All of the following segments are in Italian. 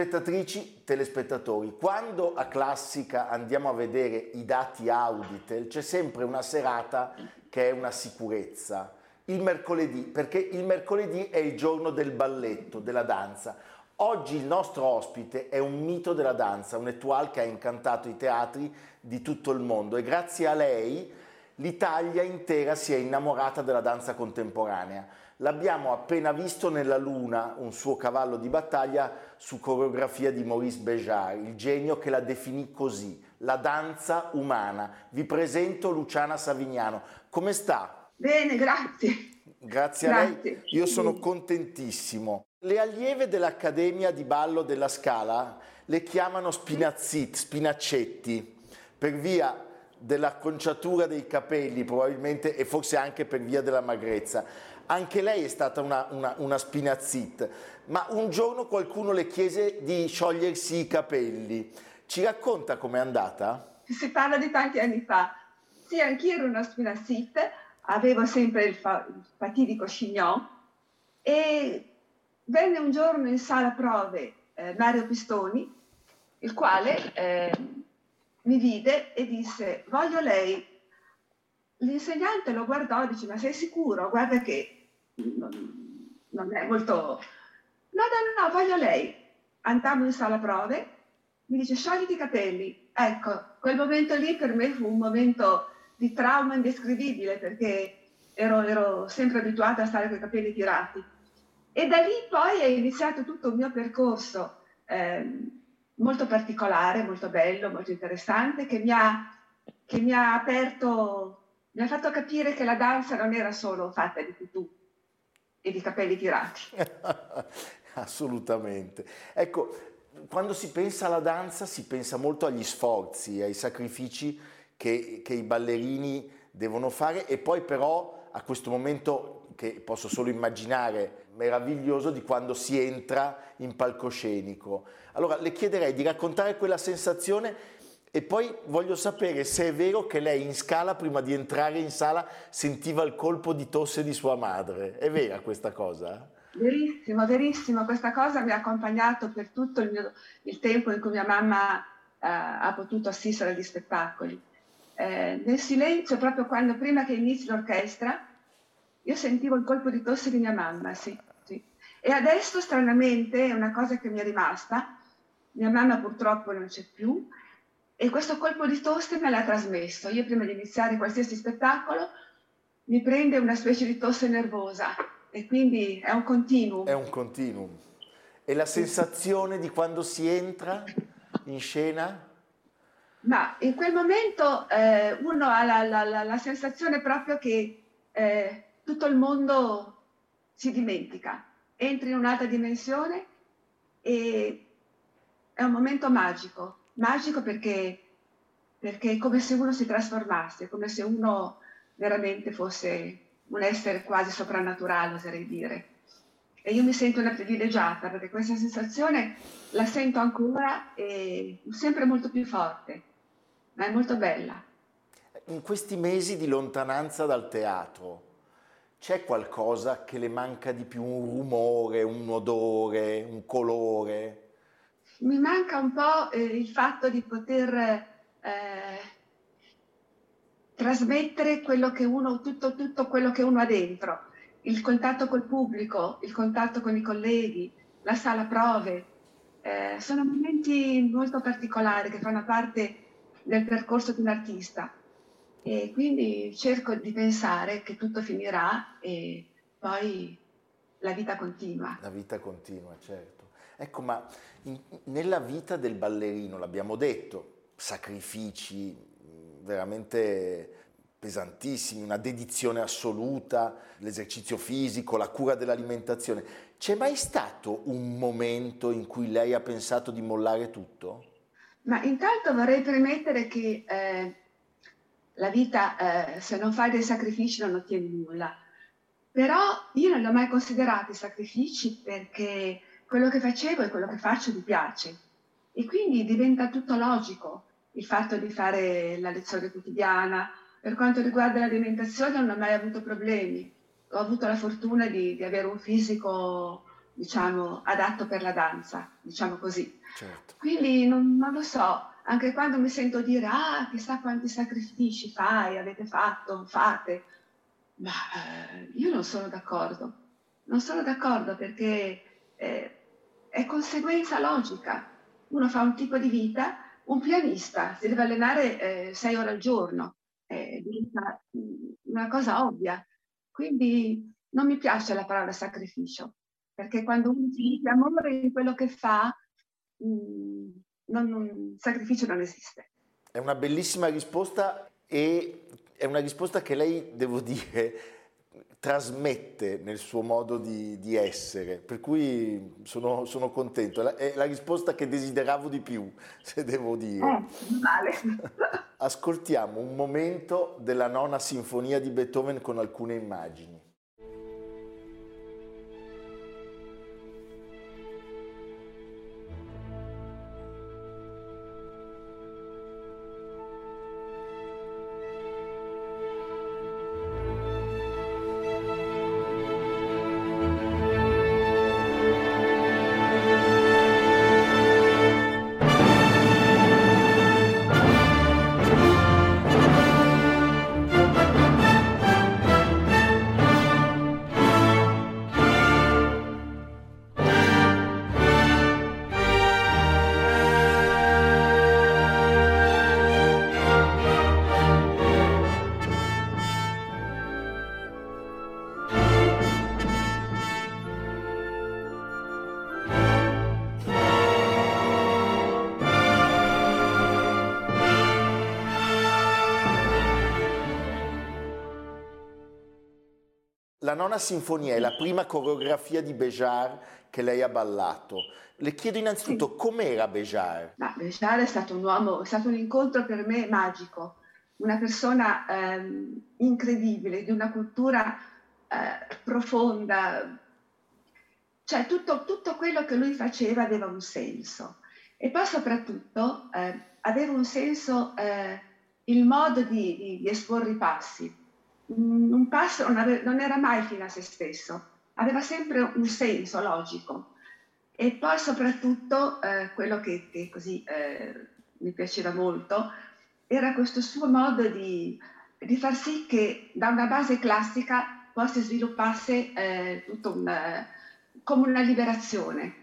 Telespettatrici, telespettatori, quando a Classica andiamo a vedere i dati Auditel c'è sempre una serata che è una sicurezza. Il mercoledì, perché il mercoledì è il giorno del balletto, della danza. Oggi il nostro ospite è un mito della danza, un étoile che ha incantato i teatri di tutto il mondo e grazie a lei l'Italia intera si è innamorata della danza contemporanea. L'abbiamo appena visto nella Luna, un suo cavallo di battaglia su coreografia di Maurice Béjart, il genio che la definì così, la danza umana. Vi presento Luciana Savignano. Come sta? Bene, grazie. Grazie a grazie. lei. Io sono contentissimo. Le allieve dell'Accademia di Ballo della Scala le chiamano spinazzit, spinaccetti, per via dell'acconciatura dei capelli probabilmente e forse anche per via della magrezza anche lei è stata una, una, una spinazzit, ma un giorno qualcuno le chiese di sciogliersi i capelli. Ci racconta com'è andata? Si parla di tanti anni fa. Sì, anch'io ero una spinazzit, avevo sempre il, fa- il fatidico chignon e venne un giorno in sala prove eh, Mario Pistoni, il quale eh, mi vide e disse voglio lei. L'insegnante lo guardò e dice ma sei sicuro? Guarda che non, non è molto... No, no, no, voglio lei. Andammo in sala prove, mi dice sciogliti i capelli. Ecco, quel momento lì per me fu un momento di trauma indescrivibile perché ero, ero sempre abituata a stare con i capelli tirati. E da lì poi è iniziato tutto il mio percorso eh, molto particolare, molto bello, molto interessante, che mi ha, che mi ha aperto, mi ha fatto capire che la danza non era solo fatta di tutù, e di capelli tirati. Assolutamente. Ecco, quando si pensa alla danza si pensa molto agli sforzi, ai sacrifici che, che i ballerini devono fare e poi però a questo momento che posso solo immaginare meraviglioso di quando si entra in palcoscenico. Allora le chiederei di raccontare quella sensazione e poi voglio sapere se è vero che lei in scala, prima di entrare in sala, sentiva il colpo di tosse di sua madre. È vera questa cosa? Verissimo, verissimo. Questa cosa mi ha accompagnato per tutto il, mio, il tempo in cui mia mamma eh, ha potuto assistere agli spettacoli. Eh, nel silenzio, proprio quando prima che inizi l'orchestra, io sentivo il colpo di tosse di mia mamma, sì, sì. E adesso, stranamente, è una cosa che mi è rimasta. Mia mamma purtroppo non c'è più, e questo colpo di tosse me l'ha trasmesso. Io prima di iniziare qualsiasi spettacolo mi prende una specie di tosse nervosa e quindi è un continuum. È un continuum. E la sensazione di quando si entra in scena? Ma in quel momento eh, uno ha la, la, la, la, sensazione proprio che eh, tutto il mondo si dimentica, entri in un'altra dimensione e è un momento magico. Magico perché, perché è come se uno si trasformasse, come se uno veramente fosse un essere quasi soprannaturale, oserei dire. E io mi sento una privilegiata perché questa sensazione la sento ancora e sempre molto più forte, ma è molto bella. In questi mesi di lontananza dal teatro, c'è qualcosa che le manca di più, un rumore, un odore, un colore? Mi manca un po' eh, il fatto di poter eh, trasmettere quello che uno, tutto, tutto quello che uno ha dentro, il contatto col pubblico, il contatto con i colleghi, la sala prove. Eh, sono momenti molto particolari che fanno parte del percorso di un artista e quindi cerco di pensare che tutto finirà e poi la vita continua. La vita continua, certo. Ecco, ma in, nella vita del ballerino, l'abbiamo detto, sacrifici veramente pesantissimi, una dedizione assoluta, l'esercizio fisico, la cura dell'alimentazione. C'è mai stato un momento in cui lei ha pensato di mollare tutto? Ma intanto vorrei premettere che eh, la vita, eh, se non fai dei sacrifici, non ottieni nulla. Però io non li ho mai considerati sacrifici perché quello che facevo e quello che faccio mi piace. E quindi diventa tutto logico il fatto di fare la lezione quotidiana. Per quanto riguarda l'alimentazione non ho mai avuto problemi. Ho avuto la fortuna di, di avere un fisico, diciamo, adatto per la danza, diciamo così. Certo. Quindi non, non lo so, anche quando mi sento dire, ah, chissà quanti sacrifici fai, avete fatto, fate, ma eh, io non sono d'accordo. Non sono d'accordo perché eh, è conseguenza logica. Uno fa un tipo di vita, un pianista si deve allenare eh, sei ore al giorno, è una cosa ovvia. Quindi non mi piace la parola sacrificio, perché quando uno dice amore in quello che fa, mm, non, non, sacrificio non esiste. È una bellissima risposta e è una risposta che lei, devo dire, trasmette nel suo modo di, di essere, per cui sono, sono, contento. È la risposta che desideravo di più, se devo dire. Eh, vale. Ascoltiamo un momento della nona sinfonia di Beethoven con alcune immagini. La nona sinfonia è la prima coreografia di Béjar che lei ha ballato. Le chiedo innanzitutto sì. com'era Béjar? Ma Béjar è stato un uomo, è stato un incontro per me magico, una persona ehm, incredibile, di una cultura eh, profonda. Cioè tutto, tutto, quello che lui faceva aveva un senso. E poi soprattutto eh, aveva un senso eh, il modo di, di, di esporre i passi un passo non, ave- non, era mai fine a se stesso, aveva sempre un senso logico. E poi soprattutto eh, quello che, che così eh, mi piaceva molto era questo suo modo di, di, far sì che da una base classica poi si sviluppasse eh, tutto un, come una liberazione.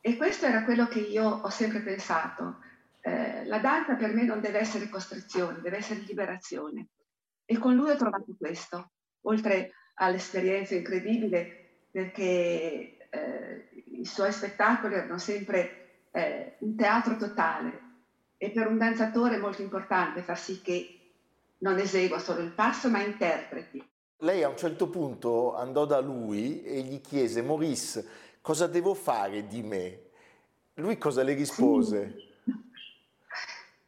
E questo era quello che io ho sempre pensato. Eh, la danza per me non deve essere costrizione, deve essere liberazione. E con lui ho trovato questo, oltre all'esperienza incredibile, perché eh, i suoi spettacoli erano sempre eh, un teatro totale e per un danzatore è molto importante far sì che non esegua solo il passo, ma interpreti. Lei a un certo punto andò da lui e gli chiese, Maurice, cosa devo fare di me? Lui cosa le rispose?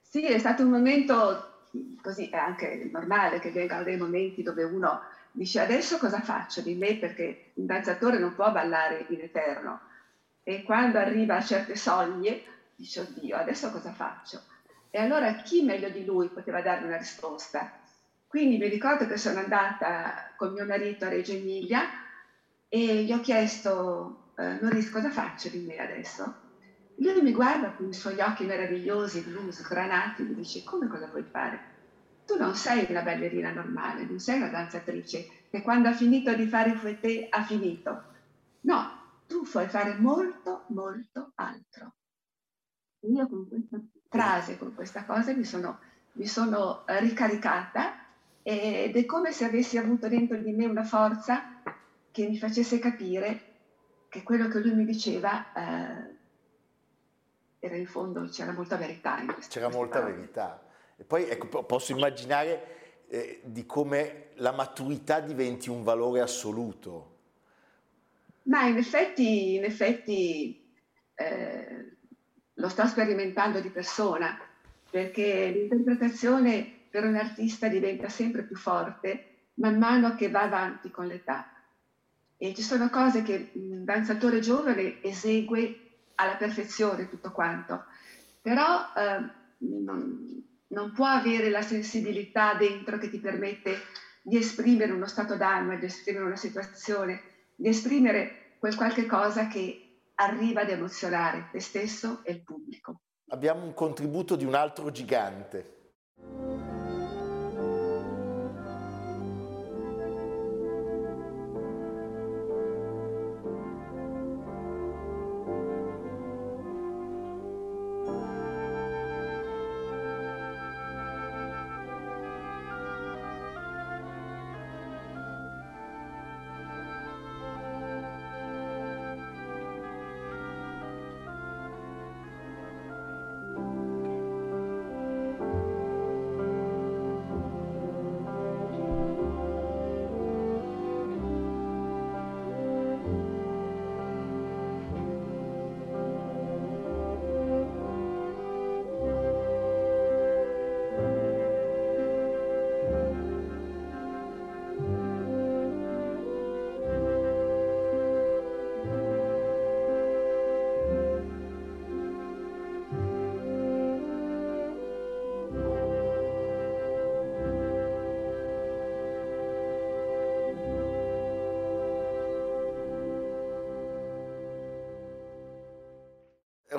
Sì, sì è stato un momento così è anche normale che vengano dei momenti dove uno dice adesso cosa faccio di me perché un danzatore non può ballare in eterno? E quando arriva a certe soglie dice oddio adesso cosa faccio? E allora chi meglio di lui poteva darmi una risposta? Quindi mi ricordo che sono andata con mio marito a Reggio Emilia e gli ho chiesto, eh, Noris, cosa faccio di me adesso? Lui mi guarda con i suoi occhi meravigliosi, blu, sgranati, e mi dice, come cosa vuoi fare? Tu non sei una ballerina normale, non sei una danzatrice che quando ha finito di fare fouetté ha finito. No, tu puoi fare molto, molto altro. Io con questa frase, con questa cosa mi sono, mi sono ricaricata ed è come se avessi avuto dentro di me una forza che mi facesse capire che quello che lui mi diceva eh, era in fondo, c'era molta verità in questo. C'era molta parole. verità. E poi ecco, posso immaginare eh, di come la maturità diventi un valore assoluto. Ma in effetti, in effetti eh, lo sto sperimentando di persona, perché l'interpretazione per un artista diventa sempre più forte man mano che va avanti con l'età. E ci sono cose che un danzatore giovane esegue alla perfezione tutto quanto, però eh, non, non, può avere la sensibilità dentro che ti permette di esprimere uno stato d'anima, di esprimere una situazione, di esprimere quel qualche cosa che arriva ad emozionare te stesso e il pubblico. Abbiamo un contributo di un altro gigante.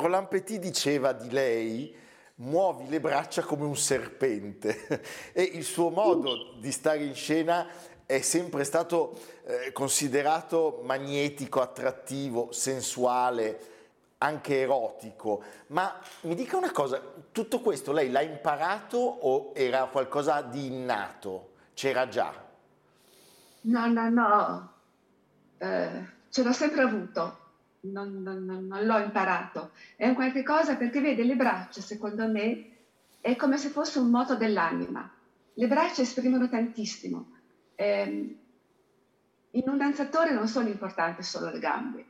Roland Petit diceva di lei muovi le braccia come un serpente e il suo modo di stare in scena è sempre stato eh, considerato magnetico, attrattivo, sensuale, anche erotico. Ma mi dica una cosa, tutto questo lei l'ha imparato o era qualcosa di innato? C'era già? No, no, no, eh, ce l'ho sempre avuto non, non, non, l'ho imparato, è un qualche cosa perché vede le braccia, secondo me, è come se fosse un moto dell'anima. Le braccia esprimono tantissimo. Eh, in un danzatore non sono importanti solo le gambe,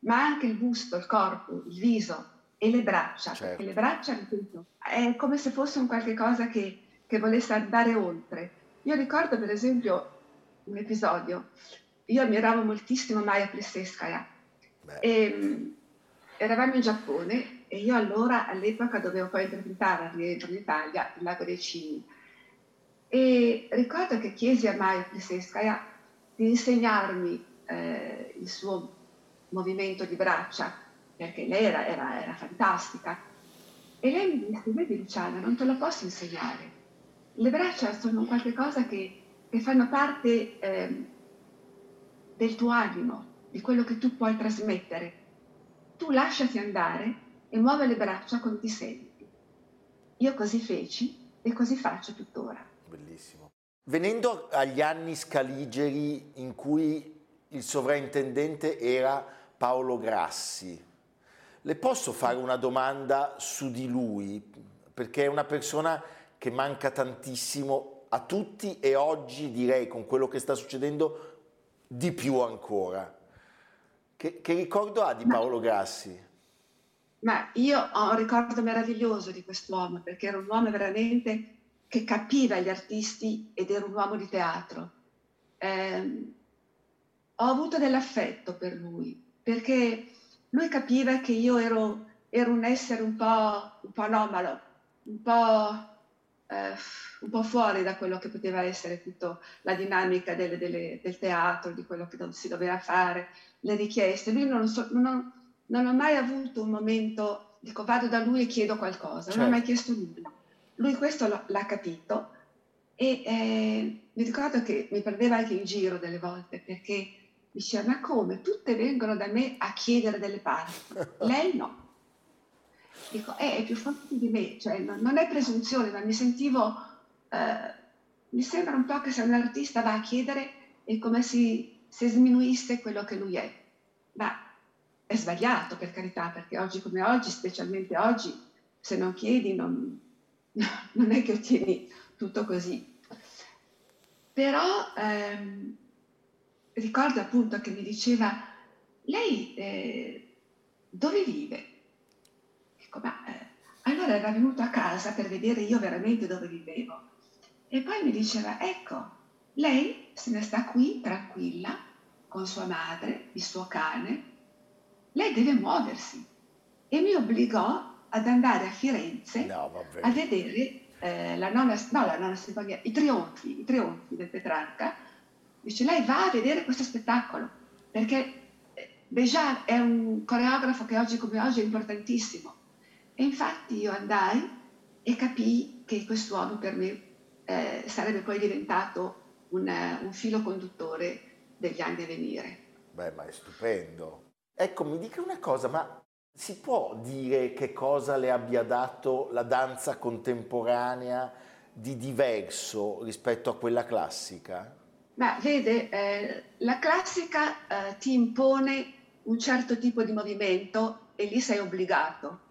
ma anche il busto, il corpo, il viso e le braccia. Certo. Le braccia, ripeto, è come se fosse un qualche cosa che, che volesse andare oltre. Io ricordo, per esempio, un episodio. Io ammiravo moltissimo Maya Pleseskaya e, ehm, eravamo in Giappone e io allora all'epoca dovevo poi interpretare al rientro in Italia il Lago dei Cigni. E ricordo che chiesi a Maya Pliseskaja di insegnarmi eh, il suo movimento di braccia, perché lei era, era, era fantastica. E lei mi disse, vedi Luciana, non te lo posso insegnare. Le braccia sono qualcosa che, che fanno parte eh, del tuo animo, di quello che tu puoi trasmettere. Tu lasciati andare e muove le braccia come ti senti. Io così feci e così faccio tuttora. Bellissimo. Venendo agli anni scaligeri in cui il sovrintendente era Paolo Grassi, le posso fare una domanda su di lui? Perché è una persona che manca tantissimo a tutti e oggi direi con quello che sta succedendo di più ancora. Che, che ricordo ha di Paolo Grassi? Ma io ho un ricordo meraviglioso di quest'uomo, perché era un uomo veramente che capiva gli artisti ed era un uomo di teatro. Eh, ho avuto dell'affetto per lui, perché lui capiva che io ero, ero un essere un po', un po' anomalo, un po' eh, un po' fuori da quello che poteva essere tutta la dinamica delle, delle, del teatro, di quello che si doveva fare, le richieste. Lui non, so, non, ho, non ho mai avuto un momento, dico vado da lui e chiedo qualcosa, certo. non ho mai chiesto nulla. Lui questo l'ha capito e eh, mi ricordo che mi prendeva anche in giro delle volte perché diceva ma come? Tutte vengono da me a chiedere delle parti, lei no. Dico, eh, è più forte di me, cioè non, non è presunzione, ma mi sentivo, eh, mi sembra un po' che se un artista va a chiedere è come se si sminuisse quello che lui è. Ma è sbagliato per carità, perché oggi come oggi, specialmente oggi, se non chiedi non, non è che ottieni tutto così. Però ehm, ricordo appunto che mi diceva, lei eh, dove vive? Dico, ma eh, allora era venuto a casa per vedere io veramente dove vivevo. E poi mi diceva, ecco, lei se ne sta qui tranquilla con sua madre, il suo cane, lei deve muoversi. E mi obbligò ad andare a Firenze no, a vedere eh, la, nona, no, la nona sinfonia, i trionfi, i trionfi del Petrarca, dice lei va a vedere questo spettacolo, perché Bejar è un coreografo che oggi come oggi è importantissimo. E infatti io andai e capii che quest'uomo per me eh, sarebbe poi diventato un, un filo conduttore degli anni a venire. Beh, ma è stupendo. Ecco, mi dica una cosa, ma si può dire che cosa le abbia dato la danza contemporanea di diverso rispetto a quella classica? Ma vede, eh, la classica eh, ti impone un certo tipo di movimento e lì sei obbligato.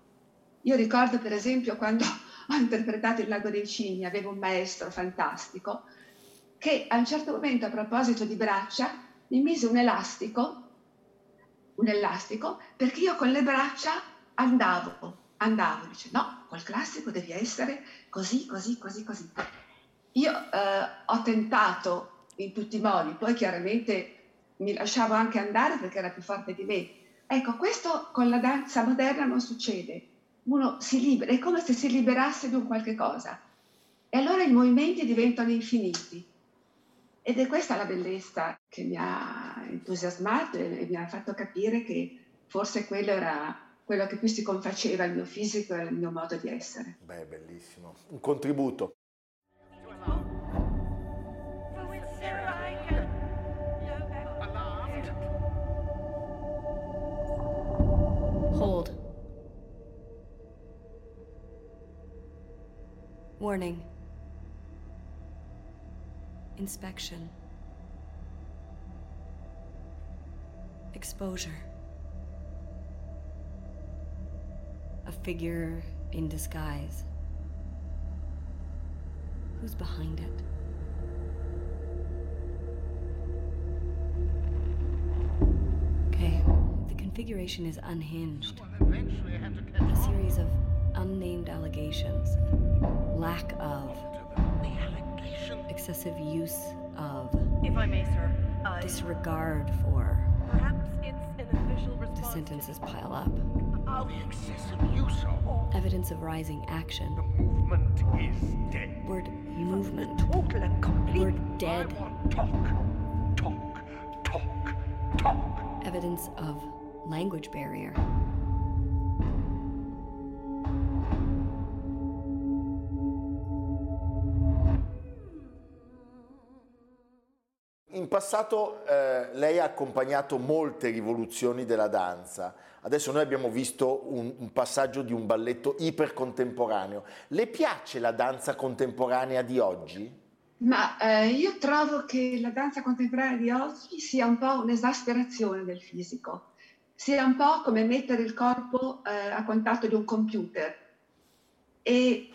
Io ricordo per esempio quando ho interpretato Il Lago dei Cigni, avevo un maestro fantastico che a un certo momento a proposito di braccia mi mise un elastico un elastico perché io con le braccia andavo, andavo, dice no, col classico devi essere così, così, così, così. Io eh, ho tentato in tutti i modi, poi chiaramente mi lasciavo anche andare perché era più forte di me. Ecco, questo con la danza moderna non succede. Uno si libera, è come se si liberasse di un qualche cosa. E allora i movimenti diventano infiniti. Ed è questa la bellezza che mi ha entusiasmato e mi ha fatto capire che forse quello era quello che più si confaceva al mio fisico e al mio modo di essere. Beh, bellissimo. Un contributo. Warning. Inspection. Exposure. A figure in disguise. Who's behind it? Okay, the configuration is unhinged. A series of unnamed allegations, lack of excessive use of, if I may, sir, I, disregard for. Perhaps it's an official response. The sentences pile up. I'll the excessive use of. Evidence of rising action. The movement is dead. Word movement. Total and complete. Word dead. Talk, talk, talk, talk. Evidence of language barrier. In passato eh, lei ha accompagnato molte rivoluzioni della danza. Adesso noi abbiamo visto un, un passaggio di un balletto ipercontemporaneo. Le piace la danza contemporanea di oggi? Ma eh, io trovo che la danza contemporanea di oggi sia un po' un'esasperazione del fisico, sia un po' come mettere il corpo eh, a contatto di un computer e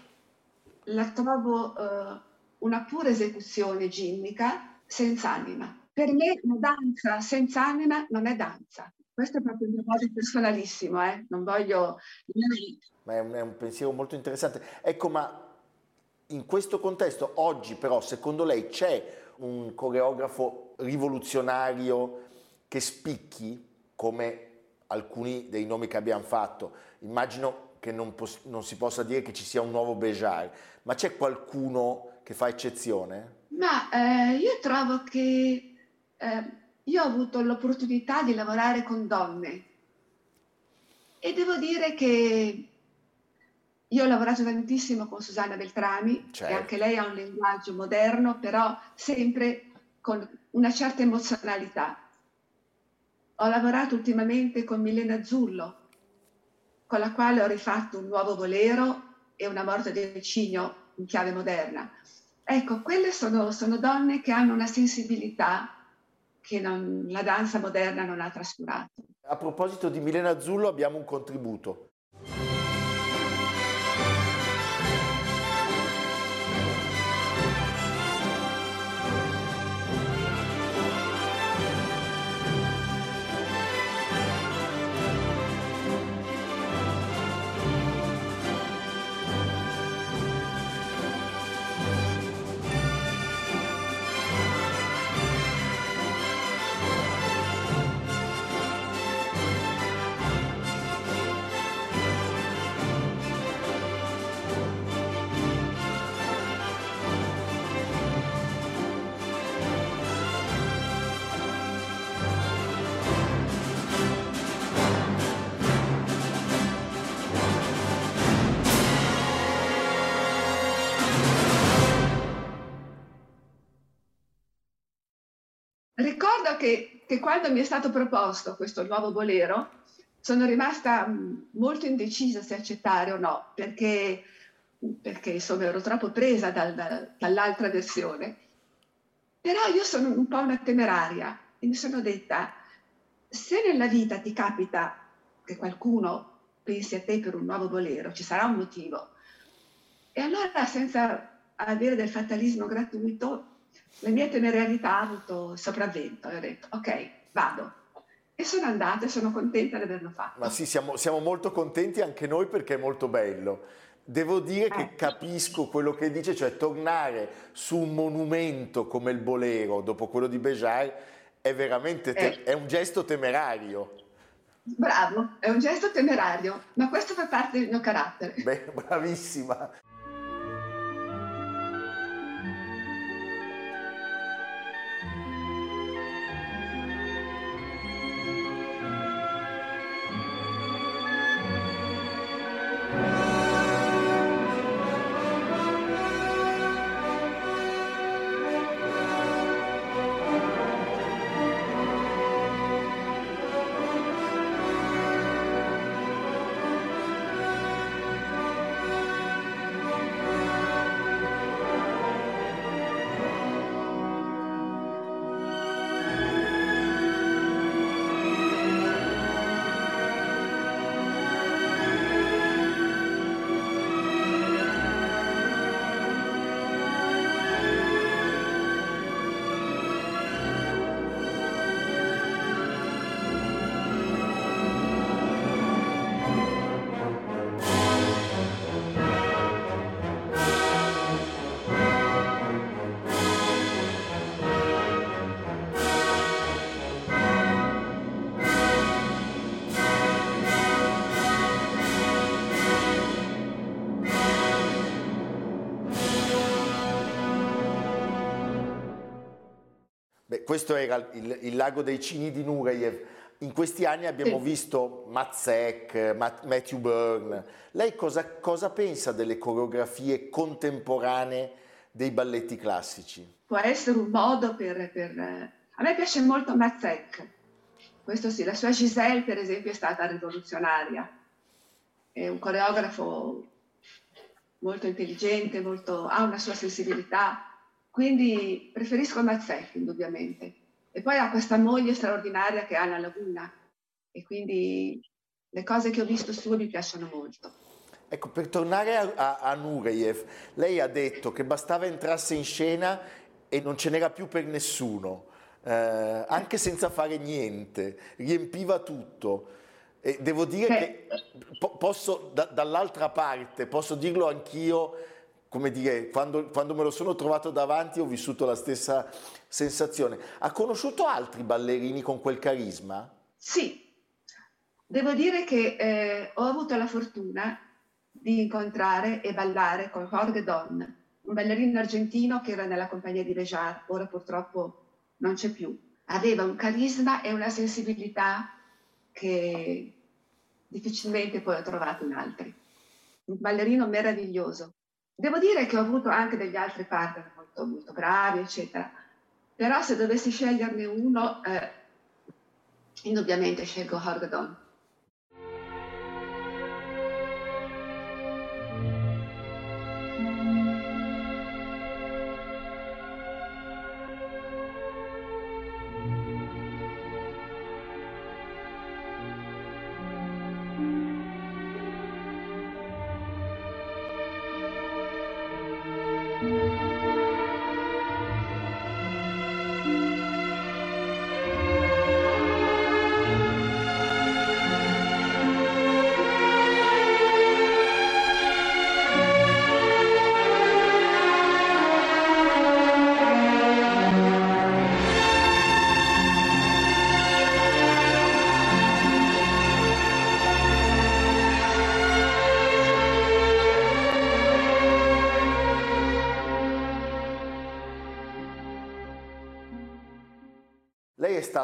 la trovo eh, una pura esecuzione ginnica senza anima. Per me la danza senza anima non è danza. Questo è proprio il mio modo personalissimo, eh? non voglio... Ma è un, è un pensiero molto interessante. Ecco, ma in questo contesto, oggi però, secondo lei c'è un coreografo rivoluzionario che spicchi come alcuni dei nomi che abbiamo fatto? Immagino che non, pos- non si possa dire che ci sia un nuovo Bejar, ma c'è qualcuno che fa eccezione? Ma eh, io trovo che eh, io ho avuto l'opportunità di lavorare con donne e devo dire che io ho lavorato tantissimo con Susanna Beltrami, Certo. e anche lei ha un linguaggio moderno, però sempre con una certa emozionalità. Ho lavorato ultimamente con Milena Zullo, con la quale ho rifatto un nuovo bolero e una morte del cigno in chiave moderna. Ecco, quelle sono, sono donne che hanno una sensibilità che non- la danza moderna non ha trascurato. A proposito di Milena Azzullo abbiamo un contributo. Che, che quando mi è stato proposto questo nuovo bolero, sono rimasta mh, molto indecisa se accettare o no, perché, perché insomma ero troppo presa dal- da- dall'altra versione. Però io sono un po' una temeraria e mi sono detta, se nella vita ti capita che qualcuno pensi a te per un nuovo bolero, ci sarà un motivo. E allora, senza avere del fatalismo gratuito, la mia temerarietà ha avuto sopravvento e ho detto, ok, vado. E sono andata e sono contenta di averlo fatto. Ma sì, siamo, siamo molto contenti anche noi perché è molto bello. Devo dire che Eh. capisco quello che dice, cioè tornare su un monumento come il Bolero dopo quello di Bejar è veramente te- Eh. è un gesto temerario. Bravo, è un gesto temerario, ma questo fa parte del mio carattere. Beh, bravissima. Questo era il, il lago dei Cini di Nureyev. In questi anni abbiamo visto Matzek, Matt- Matthew Byrne. Lei cosa, cosa pensa delle coreografie contemporanee dei balletti classici? Può essere un modo per... per, eh, A me piace molto Mazek, questo sì, la sua Giselle per esempio è stata rivoluzionaria, è un coreografo molto intelligente, molto- ha una sua sensibilità, quindi preferisco Mazek indubbiamente. E poi ha questa moglie straordinaria che è Anna Laguna e quindi le cose che ho visto sue mi piacciono molto. Ecco, per tornare a, a, a Nureyev, lei ha detto che bastava entrasse in scena e non ce n'era più per nessuno, eh, anche senza fare niente, riempiva tutto. E devo dire Beh. che po- posso, da- dall'altra parte, posso dirlo anch'io, come dire, quando, quando me lo sono trovato davanti ho vissuto la stessa sensazione. Ha conosciuto altri ballerini con quel carisma? Sì, devo dire che eh, ho avuto la fortuna di incontrare e ballare con Jorge Don, un ballerino argentino che era nella compagnia di Bejar, ora purtroppo non c'è più. Aveva un carisma e una sensibilità che difficilmente poi ho trovato in altri. Un ballerino meraviglioso. Devo dire che ho avuto anche degli altri partner molto, molto bravi, eccetera. Però se dovessi sceglierne uno, eh, indubbiamente scelgo Jorge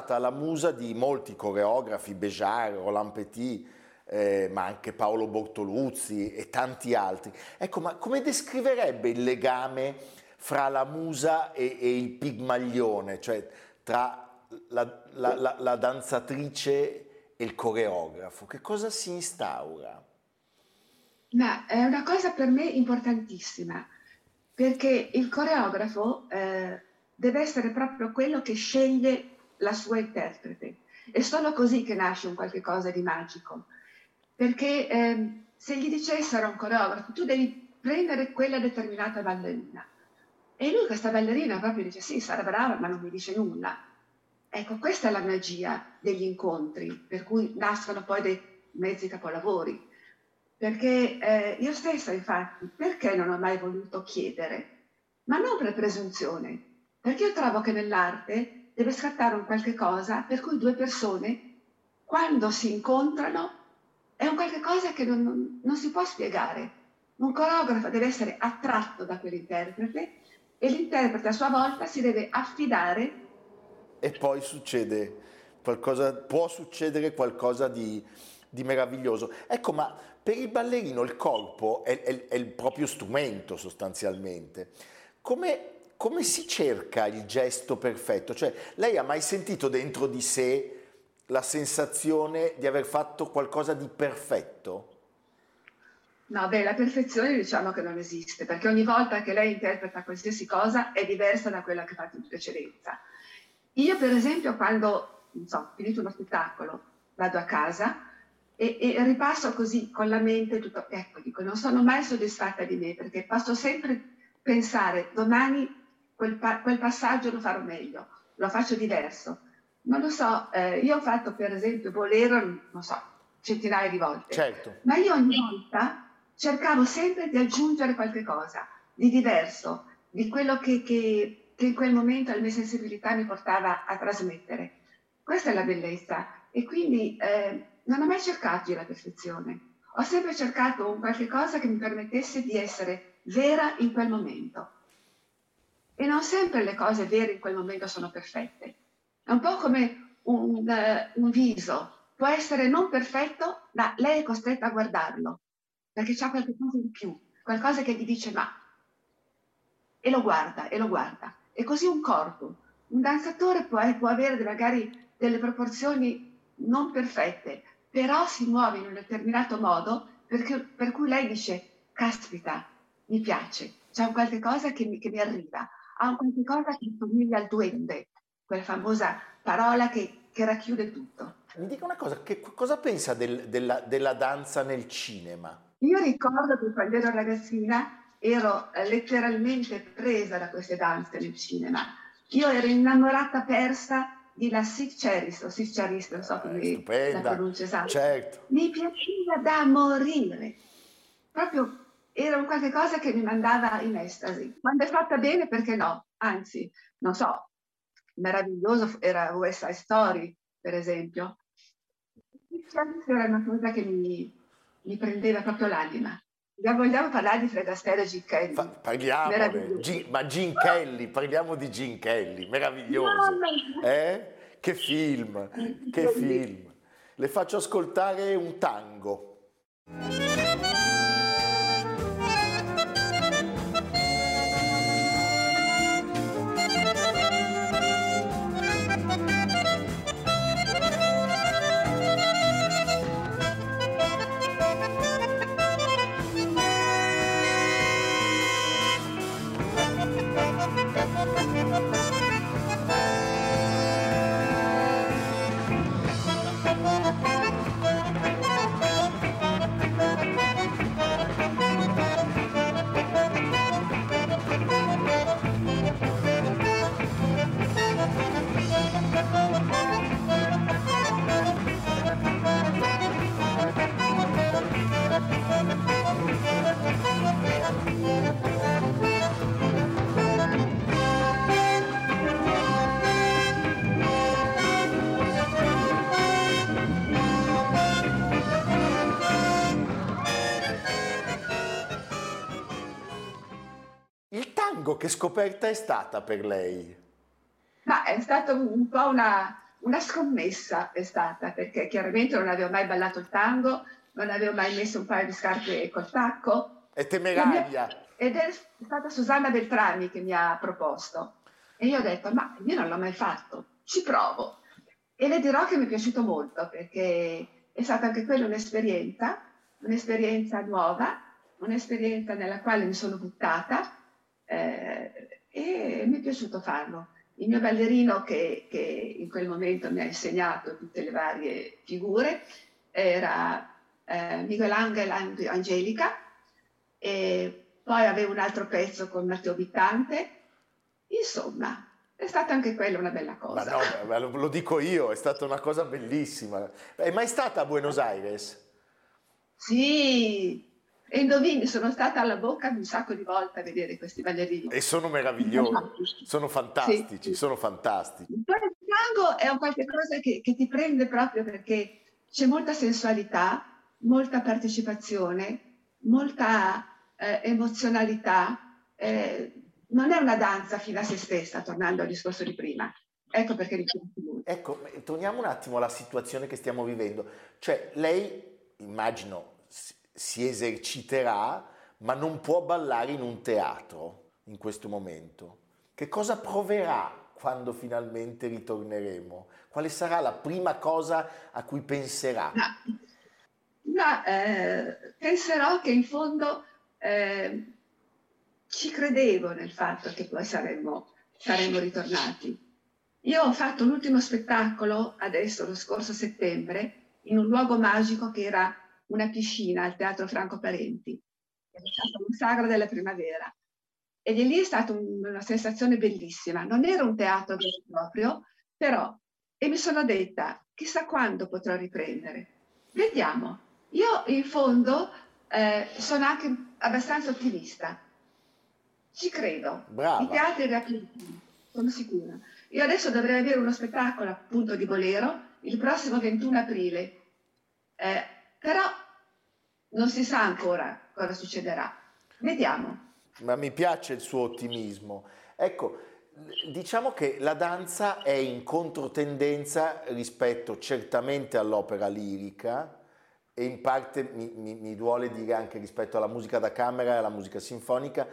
stata la musa di molti coreografi, Bejar, Roland Petit, eh, ma anche Paolo Bortoluzzi e tanti altri. Ecco, ma come descriverebbe il legame fra la musa e, e il pigmaglione, cioè tra la, la, la, la danzatrice e il coreografo? Che cosa si instaura? Ma è una cosa per me importantissima, perché il coreografo eh, deve essere proprio quello che sceglie la sua interprete. È solo così che nasce un qualche cosa di magico. Perché eh, se gli dicessero a un coreografo, tu devi prendere quella determinata ballerina. E lui questa ballerina proprio dice, sì, sarà brava, ma non mi dice nulla. Ecco, questa è la magia degli incontri, per cui nascono poi dei mezzi capolavori. Perché eh, io stessa, infatti, perché non ho mai voluto chiedere? Ma non per presunzione, perché io trovo che nell'arte deve scattare un qualche cosa per cui due persone, quando si incontrano, è un qualche cosa che non, non, non si può spiegare. Un coreografo deve essere attratto da quell'interprete e l'interprete a sua volta si deve affidare. E poi succede qualcosa, può succedere qualcosa di, di meraviglioso. Ecco, ma per il ballerino il corpo è, è, è il proprio strumento sostanzialmente. Come come si cerca il gesto perfetto? Cioè, lei ha mai sentito dentro di sé la sensazione di aver fatto qualcosa di perfetto? No, beh, la perfezione diciamo che non esiste, perché ogni volta che lei interpreta qualsiasi cosa è diversa da quella che ha fatto in precedenza. Io, per esempio, quando, non so, finito uno spettacolo, vado a casa e, e ripasso così con la mente tutto, ecco, dico, non sono mai soddisfatta di me, perché posso sempre pensare, domani quel, pa- quel passaggio lo farò meglio, lo faccio diverso. Non lo so, eh, io ho fatto per esempio Bolero, non so, centinaia di volte, certo. ma io ogni volta cercavo sempre di aggiungere qualche cosa di diverso, di quello che, che, che in quel momento la mia sensibilità mi portava a trasmettere. Questa è la bellezza e quindi eh, non ho mai cercato la perfezione, ho sempre cercato un qualche cosa che mi permettesse di essere vera in quel momento. E non sempre le cose vere in quel momento sono perfette. È un po' come un, uh, un viso. Può essere non perfetto, ma lei è costretta a guardarlo, perché c'è qualcosa in più, qualcosa che gli dice ma. E lo guarda, e lo guarda. E così un corpo. Un danzatore può, può avere magari delle proporzioni non perfette, però si muove in un determinato modo perché, per cui lei dice, caspita, mi piace, c'è un qualche cosa che mi, che mi arriva ha un qualche cosa che somiglia al duende, quella famosa parola che, che racchiude tutto. Mi dica una cosa, che cosa pensa del, della, della, danza nel cinema? Io ricordo che quando ero ragazzina ero letteralmente presa da queste danze nel cinema. Io ero innamorata persa di la Sif Ceris, o Sif Ceris, non so eh, come la pronuncia esatta. Certo. Mi piaceva da morire. Proprio era un qualche cosa che mi mandava in estasi. Quando è fatta bene, perché no? Anzi, non so, meraviglioso era West Side Story, per esempio. Era una cosa che mi, mi prendeva proprio l'anima. Ma vogliamo parlare di Fred Astaire e Gene Kelly? Fa- Meraviglioso. Gin- ma Gene Kelly, parliamo di Gene Kelly, meraviglioso. Eh? Che film, che film. Le faccio ascoltare un tango. Che scoperta è stata per lei? Ma è stata un po' una, una scommessa, è stata, perché chiaramente non avevo mai ballato il tango, non avevo mai messo un paio di scarpe col tacco. È temeraria. Ed è stata Susanna Beltrami che mi ha proposto. E io ho detto, ma io non l'ho mai fatto, ci provo. E le dirò che mi è piaciuto molto, perché è stata anche quella un'esperienza, un'esperienza nuova, un'esperienza nella quale mi sono buttata eh, e mi è piaciuto farlo. Il mio ballerino che, che in quel momento mi ha insegnato tutte le varie figure era eh, Michelangelo Angelica e poi avevo un altro pezzo con Matteo Bittante. Insomma, è stata anche quella una bella Ma cosa. no, ma lo, lo dico io, è stata una cosa bellissima. È mai stata a Buenos Aires? Sì, e indovini, sono stata alla bocca un sacco di volte a vedere questi ballerini. E sono meravigliosi, sono fantastici, Sì. sono fantastici. Poi il tango è un qualche cosa che, che ti prende proprio perché c'è molta sensualità, molta partecipazione, molta eh, emozionalità. eh, non è una danza fino a se stessa, tornando al discorso di prima. Ecco perché molto. Ecco, torniamo un attimo alla situazione che stiamo vivendo. Cioè, lei, immagino, si- eserciterà, ma non può ballare in un teatro in questo momento. Che cosa proverà quando finalmente ritorneremo? Quale sarà la prima cosa a cui penserà? Ma, ma, eh, penserò che in fondo eh, ci credevo nel fatto che poi saremmo, saremmo ritornati. Io ho fatto l'ultimo spettacolo adesso, lo scorso settembre, in un luogo magico che era una piscina al Teatro Franco Parenti. È stato un sagra della primavera. E lì è stata un- una sensazione bellissima. Non era un teatro vero e proprio, però, e mi sono detta, chissà quando potrò riprendere. Vediamo. Io in fondo eh, sono anche abbastanza ottimista. Ci credo. Brava. I teatri riapriranno, sono sicura. Io adesso dovrei avere uno spettacolo appunto di Bolero il prossimo 21 aprile, Eh, però non si sa ancora cosa succederà. Vediamo. Ma mi piace il suo ottimismo. Ecco, diciamo che la danza è in controtendenza rispetto certamente all'opera lirica e in parte mi, mi- mi duole dire anche rispetto alla musica da camera e alla musica sinfonica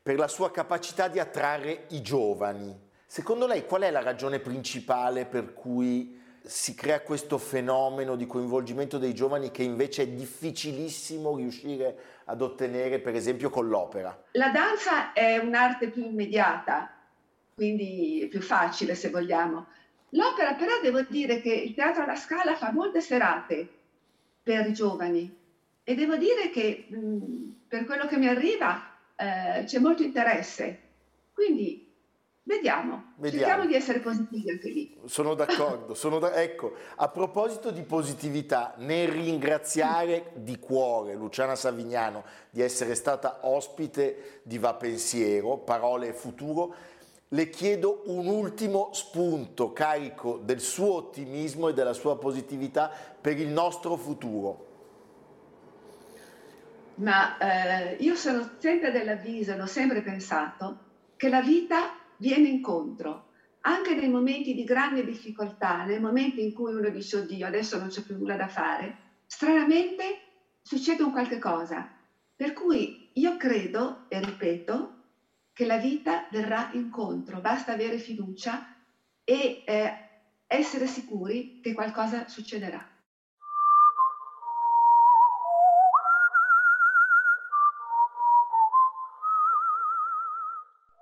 per la sua capacità di attrarre i giovani. Secondo lei qual è la ragione principale per cui si crea questo fenomeno di coinvolgimento dei giovani che invece è difficilissimo riuscire ad ottenere, per esempio, con l'opera? La danza è un'arte più immediata, quindi più facile se vogliamo. L'opera però devo dire che il Teatro alla Scala fa molte serate per i giovani e devo dire che mh, per quello che mi arriva eh, c'è molto interesse. Quindi vediamo, Vediamo. cerchiamo di essere positivi anche lì. Sono d'accordo, sono da- ecco, a proposito di positività, nel ringraziare di cuore Luciana Savignano di essere stata ospite di Va Pensiero, Parole e Futuro, le chiedo un ultimo spunto carico del suo ottimismo e della sua positività per il nostro futuro. ma eh, io sono sempre dell'avviso, l'ho sempre pensato, che la vita viene incontro, anche nei momenti di grande difficoltà, nei momenti in cui uno dice oddio adesso non c'è più nulla da fare, stranamente succede un qualche cosa. Per cui io credo e ripeto che la vita verrà incontro, basta avere fiducia e eh, essere sicuri che qualcosa succederà.